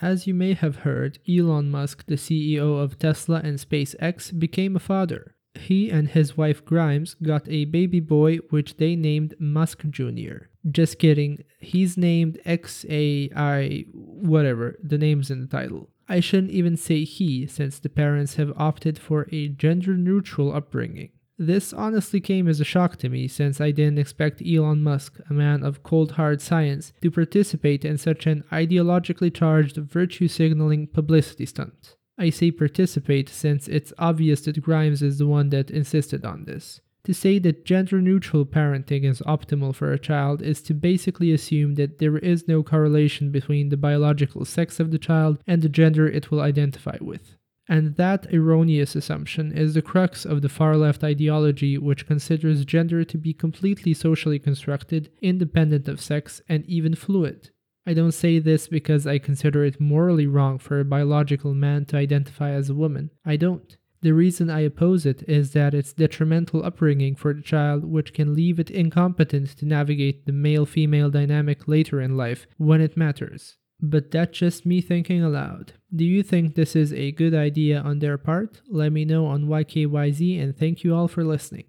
As you may have heard, Elon Musk, the CEO of Tesla and SpaceX, became a father. He and his wife Grimes got a baby boy which they named Musk Jr. Just kidding, he's named XAI, whatever, the name's in the title. I shouldn't even say he, since the parents have opted for a gender neutral upbringing. This honestly came as a shock to me since I didn't expect Elon Musk, a man of cold hard science, to participate in such an ideologically charged virtue signaling publicity stunt. I say participate since it's obvious that Grimes is the one that insisted on this. To say that gender neutral parenting is optimal for a child is to basically assume that there is no correlation between the biological sex of the child and the gender it will identify with. And that erroneous assumption is the crux of the far left ideology, which considers gender to be completely socially constructed, independent of sex, and even fluid. I don't say this because I consider it morally wrong for a biological man to identify as a woman. I don't. The reason I oppose it is that it's detrimental upbringing for the child, which can leave it incompetent to navigate the male female dynamic later in life when it matters. But that's just me thinking aloud. Do you think this is a good idea on their part? Let me know on YKYZ and thank you all for listening.